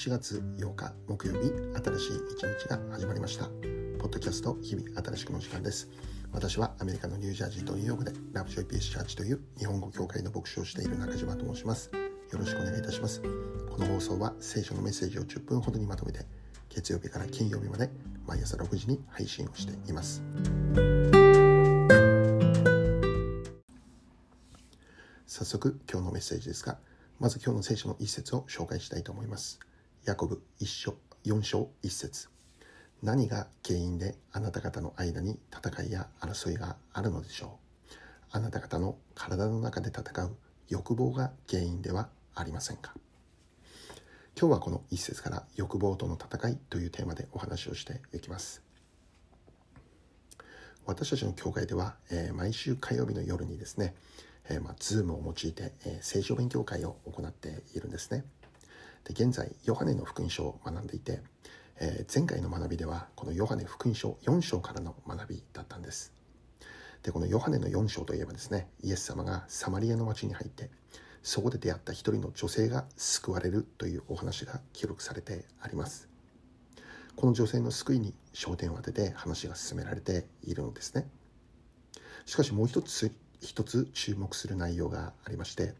4月8日木曜日新しい一日が始まりました。ポッドキャスト日々新しくの時間です。私はアメリカのニュージャージーとニューヨークでラブジョイピースチャーチという日本語協会の牧師をしている中島と申します。よろしくお願いいたします。この放送は聖書のメッセージを10分ほどにまとめて月曜日から金曜日まで毎朝6時に配信をしています。早速今日のメッセージですがまず今日の聖書の一節を紹介したいと思います。ヤコブ一章4章一節何が原因であなた方の間に戦いや争いがあるのでしょう？あなた方の体の中で戦う欲望が原因ではありませんか？今日はこの一節から欲望との戦いというテーマでお話をしていきます。私たちの教会では、えー、毎週火曜日の夜にですね、えー、まあ、Zoom を用いて、えー、聖書勉強会を行っているんですね。で現在、ヨハネの福音書を学んでいて、えー、前回の学びではこのヨハネ福音書4章からの学びだったんです。で、このヨハネの4章といえばですね、イエス様がサマリアの町に入って、そこで出会った一人の女性が救われるというお話が記録されてあります。この女性の救いに焦点を当てて話が進められているのですね。しかしもう一つ一つ注目する内容がありまして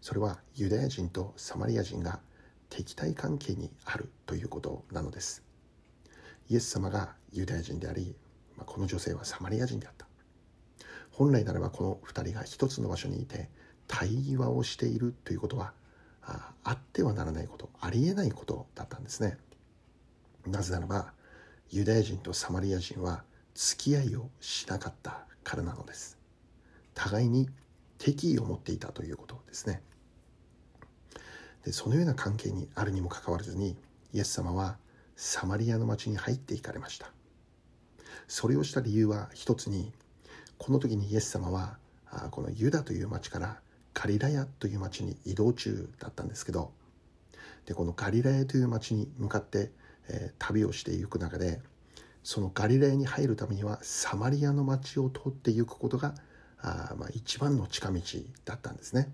それはユダヤ人とサマリア人が敵対関係にあるということなのです。イエス様がユダヤ人でありこの女性はサマリア人であった。本来ならばこの2人が一つの場所にいて対話をしているということはあってはならないことありえないことだったんですね。なぜならばユダヤ人とサマリア人は付き合いをしなかったからなのです。互いに敵意を持っていたということですね。でそのような関係にあるにもかかわらずにイエス様はサマリアの町に入っていかれました。それをした理由は一つにこの時にイエス様はこのユダという町からガリラヤという町に移動中だったんですけどでこのガリラヤという町に向かって、えー、旅をしていく中でそのガリラヤに入るためにはサマリアの町を通っていくことがあまあ一番の近道だったんですね。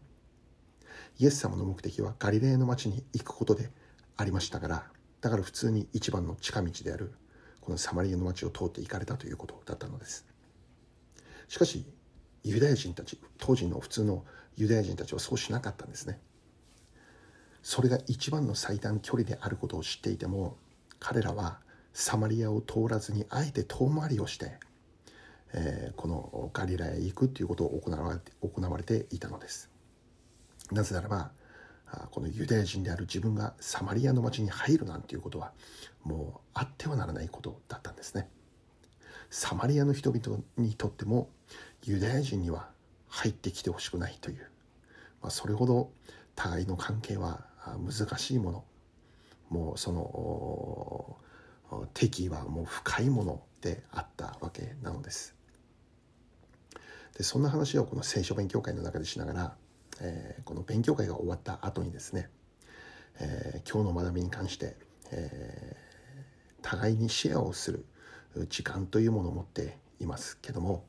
イエス様の目的はガリレーの町に行くことでありましたからだから普通に一番の近道であるこのサマリアの町を通って行かれたということだったのですしかしユダヤ人たち当時の普通のユダヤ人たちはそうしなかったんですねそれが一番の最短距離であることを知っていても彼らはサマリアを通らずにあえて遠回りをしてえー、このガリラへ行くということを行われて行われていたのです。なぜならばこのユダヤ人である自分がサマリアの町に入るなんていうことはもうあってはならないことだったんですね。サマリアの人々にとってもユダヤ人には入ってきてほしくないという、まあ、それほど互いの関係は難しいものもうその敵意はもう深いものであったわけなのです。でそんな話をこの聖書勉強会の中でしながら、えー、この勉強会が終わった後にですね、えー、今日の学びに関して、えー、互いにシェアをする時間というものを持っていますけども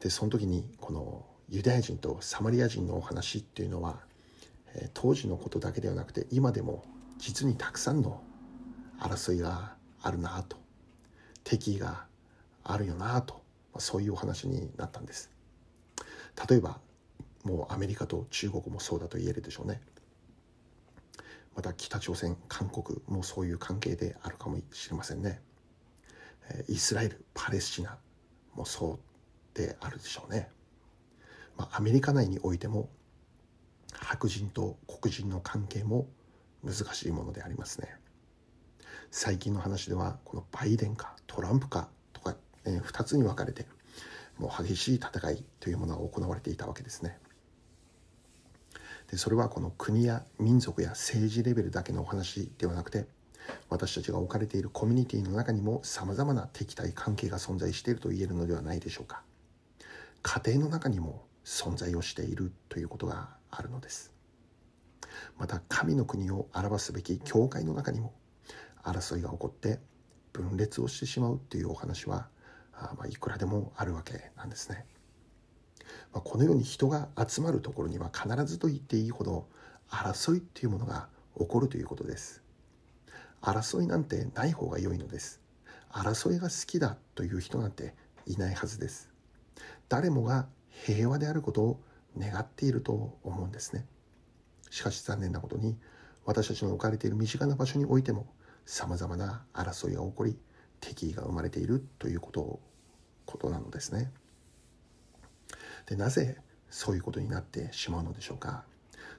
でその時にこのユダヤ人とサマリア人のお話っていうのは、え当時のことだけではなくて今でも実にたくさんの争いがあるなと敵があるよなとまあ、そういうお話になったんです。例えばもうアメリカと中国もそうだと言えるでしょうね。また北朝鮮韓国もそういう関係であるかもしれませんね。イスラエルパレスチナもそうであるでしょうね、まあ、アメリカ内においても白人と黒人の関係も難しいものでありますね。最近の話ではこのバイデンかトランプかえ2つに分かれてもう激しい戦いというものが行われていたわけですね。でそれはこの国や民族や政治レベルだけのお話ではなくて私たちが置かれているコミュニティの中にもさまざまな敵対関係が存在していると言えるのではないでしょうか家庭の中にも存在をしているということがあるのですまた神の国を表すべき教会の中にも争いが起こって分裂をしてしまうというお話はあまあ、いくらでもあるわけなんですね。まあ、このように人が集まるところには必ずと言っていいほど争いっていうものが起こるということです。争いなんてない方が良いのです。争いが好きだという人なんていないはずです。誰もが平和であることを願っていると思うんですね。しかし残念なことに私たちの置かれている身近な場所においてもさまざまな争いが起こり敵意が生まれているということことなのですね。でなぜそういうことになってしまうのでしょうか？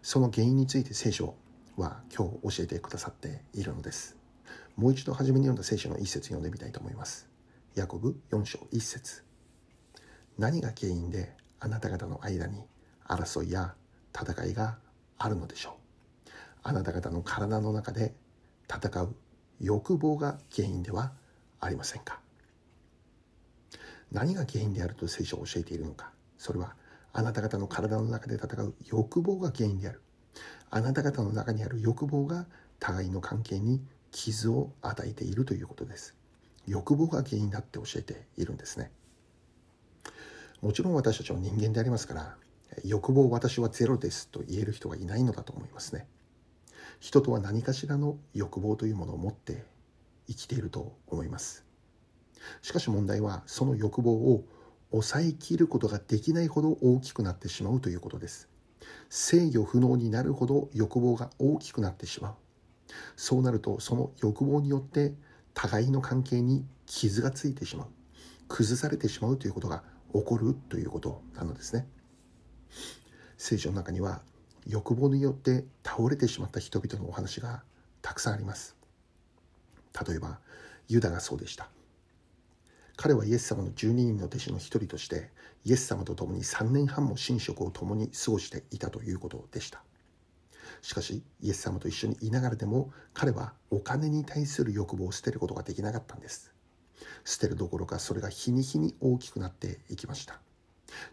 その原因について聖書は今日教えてくださっているのです。もう一度初めに読んだ聖書の一節読んでみたいと思います。ヤコブ4章1節。何が原因であなた方の間に争いや戦いがあるのでしょう？あなた方の体の中で戦う欲望が原因ではありませんか？何が原因であると聖書を教えているのか？それはあなた方の体の中で戦う欲望が原因である。あなた方の中にある欲望が互いの関係に傷を与えているということです。欲望が原因だって教えているんですね。もちろん私たちは人間でありますから欲望私はゼロですと言える人がいないのだと思いますね。人とは何かしらの欲望というものを持って生きていると思います。しかし問題はその欲望を抑えきることができないほど大きくなってしまうということです。制御不能になるほど欲望が大きくなってしまう。そうなるとその欲望によって互いの関係に傷がついてしまう。崩されてしまうということが起こるということなのですね。聖書の中には欲望によって倒れてしまった人々のお話がたくさんあります。例えばユダがそうでした。彼はイエス様の12人の弟子の一人としてイエス様と共に3年半も寝食を共に過ごしていたということでした。しかしイエス様と一緒にいながらでも彼はお金に対する欲望を捨てることができなかったんです。捨てるどころかそれが日に日に大きくなっていきました。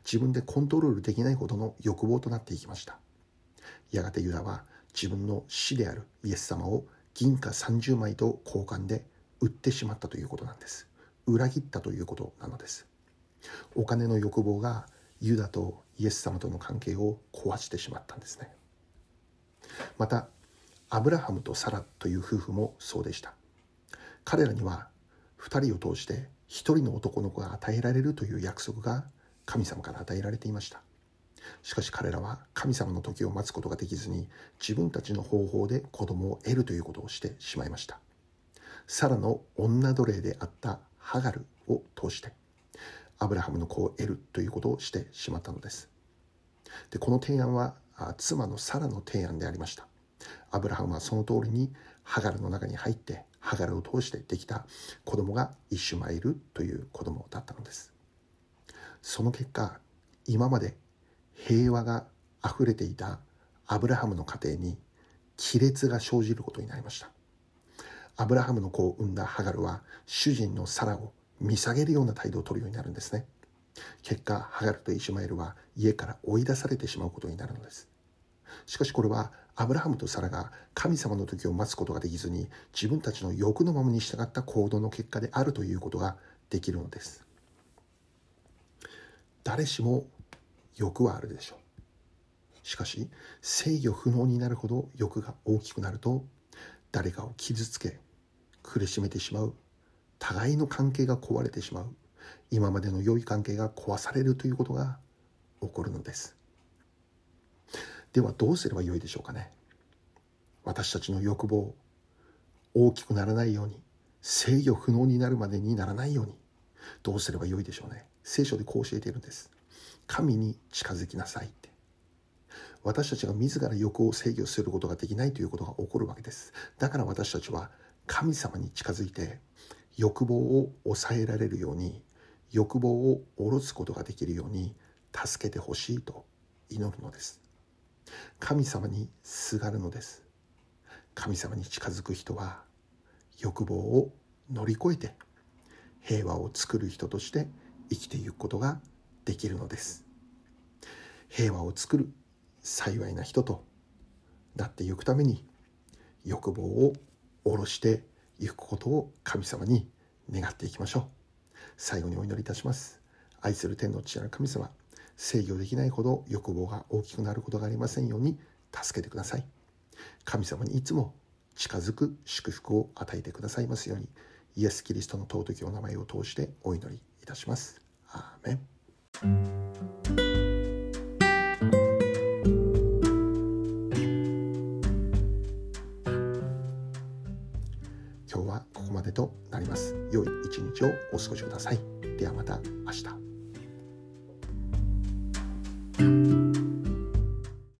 自分でコントロールできないほどの欲望となっていきました。やがてユダは自分の死であるイエス様を銀貨30枚と交換で売ってしまったということなんです。裏切ったということなのです。お金の欲望がユダとイエス様との関係を壊してしまったんですね。またアブラハムとサラという夫婦もそうでした。彼らには2人を通して1人の男の子が与えられるという約束が神様から与えられていました。しかし彼らは神様の時を待つことができずに自分たちの方法で子供を得るということをしてしまいました。サラの女奴隷であったハガルを通してアブラハムの子を得るということをしてしまったのです。でこの提案は妻のサラの提案でありました。アブラハムはその通りにハガルの中に入ってハガルを通してできた子供がイシュマエルという子供だったのです。その結果今まで平和があふれていたアブラハムの家庭に亀裂が生じることになりました。アブラハムの子を産んだハガルは主人のサラを見下げるような態度を取るようになるんですね。結果ハガルとイシュマエルは家から追い出されてしまうことになるのです。しかしこれはアブラハムとサラが神様の時を待つことができずに自分たちの欲のままに従った行動の結果であるということができるのです。誰しも欲はあるでしょう。しかし制御不能になるほど欲が大きくなると誰かを傷つけ苦しめてしまう。互いの関係が壊れてしまう。今までの良い関係が壊されるということが起こるのです。ではどうすればよいでしょうかね。私たちの欲望大きくならないように制御不能になるまでにならないようにどうすればよいでしょうね。聖書でこう教えているんです。神に近づきなさいって。私たちが自ら欲を制御することができないということが起こるわけです。だから私たちは神様に近づいて欲望を抑えられるように欲望を下ろすことができるように助けてほしいと祈るのです。神様にすがるのです。神様に近づく人は欲望を乗り越えて平和を作る人として生きていくことができるのです。平和を作る幸いな人となっていくために欲望を下ろしていくことを神様に願っていきましょう。最後にお祈りいたします。愛する天の父なる神様制御できないほど欲望が大きくなることがありませんように助けてください。神様にいつも近づく祝福を与えてくださいますようにイエス・キリストの尊きお名前を通してお祈りいたします。アーメン。となります。良い一日をお過ごしください。ではまた明日。